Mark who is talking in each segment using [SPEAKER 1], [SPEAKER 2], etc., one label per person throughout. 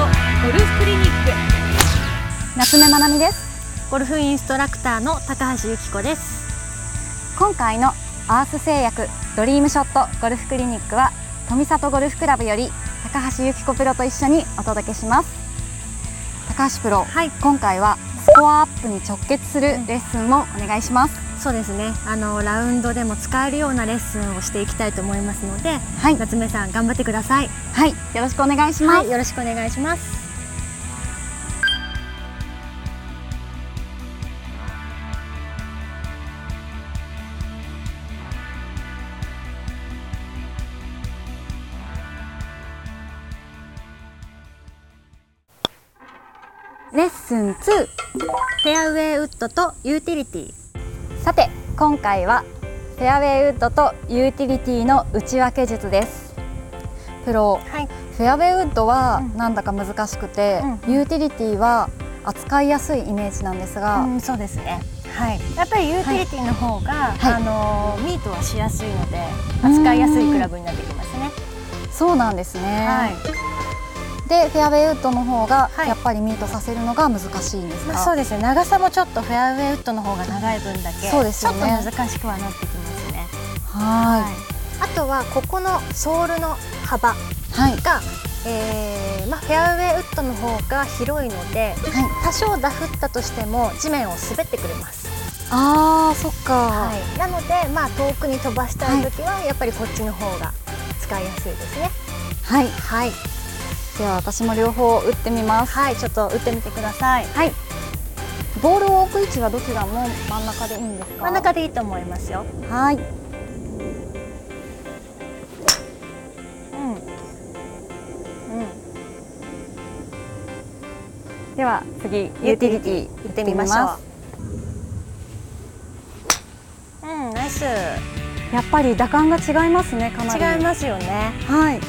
[SPEAKER 1] とゴルフクリニック。夏目まなみです。
[SPEAKER 2] ゴルフインストラクターの高橋由紀子です。
[SPEAKER 1] 今回のアース製薬ドリームショットゴルフクリニックは富里ゴルフクラブより高橋由紀子プロと一緒にお届けします。高橋プロ、はい、今回はコアアップに直結するレッスンをお願いします、
[SPEAKER 2] そうですね。あのラウンドでも使えるようなレッスンをしていきたいと思いますので、はい、夏目さん頑張ってください。
[SPEAKER 1] はい。よろしくお願いします、はい、
[SPEAKER 2] よろしくお願いします
[SPEAKER 1] レッスン2フ
[SPEAKER 2] ェアウェイウッドとユーティリティ。
[SPEAKER 1] さて今回はフェアウェイウッドとユーティリティの打ち分け術です。プロ、はい、フェアウェイウッドはなんだか難しくて、うん、ユーティリティは扱いやすいイメージなんですが、
[SPEAKER 2] うん、そうですね。はい、やっぱりユーティリティの方が、はい、あのミートはしやすいので扱いやすいクラブになってきますね。
[SPEAKER 1] そうなんですね。はいでフェアウェイウッドの方がやっぱりミートさせるのが難しいんですか、
[SPEAKER 2] まあ、そうですね。長さもちょっとフェアウェイウッドの方が長い分だけそうですよ、ね、ちょっと難しくはなってきますね。はい。あとはここのソールの幅が、はい。えーまあ、フェアウェイウッドの方が広いので、はい、多少ダフったとしても地面を滑ってくれます。
[SPEAKER 1] あーそっか、は
[SPEAKER 2] い、なので、まあ、遠くに飛ばしたい時は、やっぱりこっちの方が使いやすいですね。
[SPEAKER 1] はい、はいでは私も両方打ってみます。
[SPEAKER 2] はいちょっと打ってみてください。
[SPEAKER 1] はい。ボールを置く位置はどちらも真ん中でいいんですか？
[SPEAKER 2] 真ん中でいいと思いますよ。
[SPEAKER 1] はい。では次ユーティリティ行ってみましょ
[SPEAKER 2] う。うんナイス。
[SPEAKER 1] やっぱり打感が違いますねか
[SPEAKER 2] なり。違いますよね。
[SPEAKER 1] はい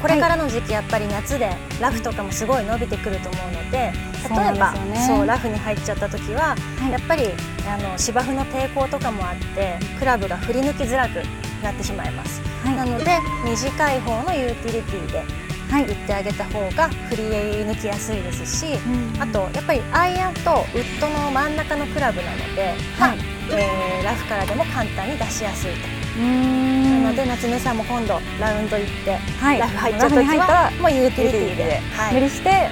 [SPEAKER 2] これからの時期やっぱり夏でラフとかもすごい伸びてくると思うので例えばそう、ラフに入っちゃった時は、やっぱりあの芝生の抵抗とかもあってクラブが振り抜きづらくなってしまいます、なので短い方のユーティリティではい、打ってあげた方が振り抜きやすいですし、うん、あとやっぱりアイアンとウッドの真ん中のクラブなので、はい、えー、ラフからでも簡単に出しやすいと。なので夏目さんも今度ラウンド行って、はい、ラフ入っちゃう時はもうユーティリティで、
[SPEAKER 1] はい、無理して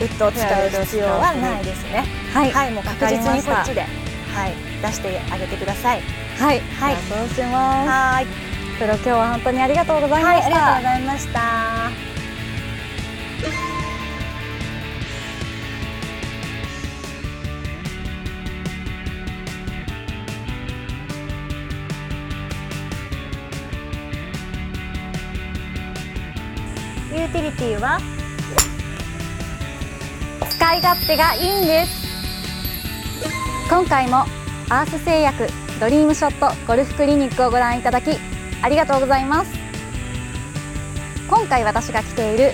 [SPEAKER 2] ウッドを使う必要はないですね。はい、はい、もう確実にこっちで、はい、出してあげてください。
[SPEAKER 1] はい、はい、そうします。はい。プロ今日は本当にありがとうございました。はい、あり
[SPEAKER 2] がとうございました。ユーティリティは
[SPEAKER 1] 使い勝手がいいんです。今回もアース製薬ドリームショットゴルフクリニックをご覧いただきありがとうございます。今回私が着ている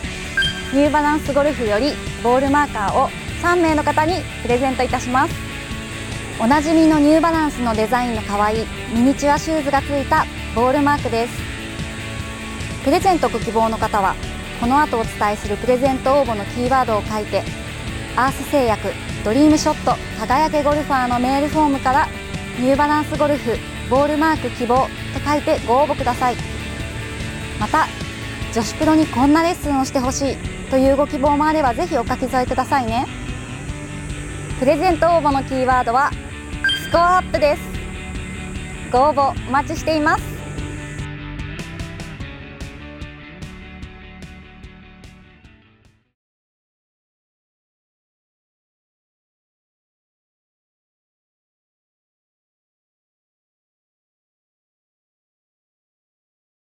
[SPEAKER 1] ニューバランスゴルフよりボールマーカーを3名の方にプレゼントいたします。おなじみのニューバランスのデザインの可愛いミニチュアシューズがついたボールマークです。プレゼントご希望の方はこの後お伝えするプレゼント応募のキーワードを書いてアース製薬ドリームショット輝けゴルファーのメールフォームからニューバランスゴルフボールマーク希望と書いてご応募ください。また女子プロにこんなレッスンをしてほしいというご希望もあればぜひお書き添えくださいね。プレゼント応募のキーワードはスコアアップです。ご応募お待ちしています。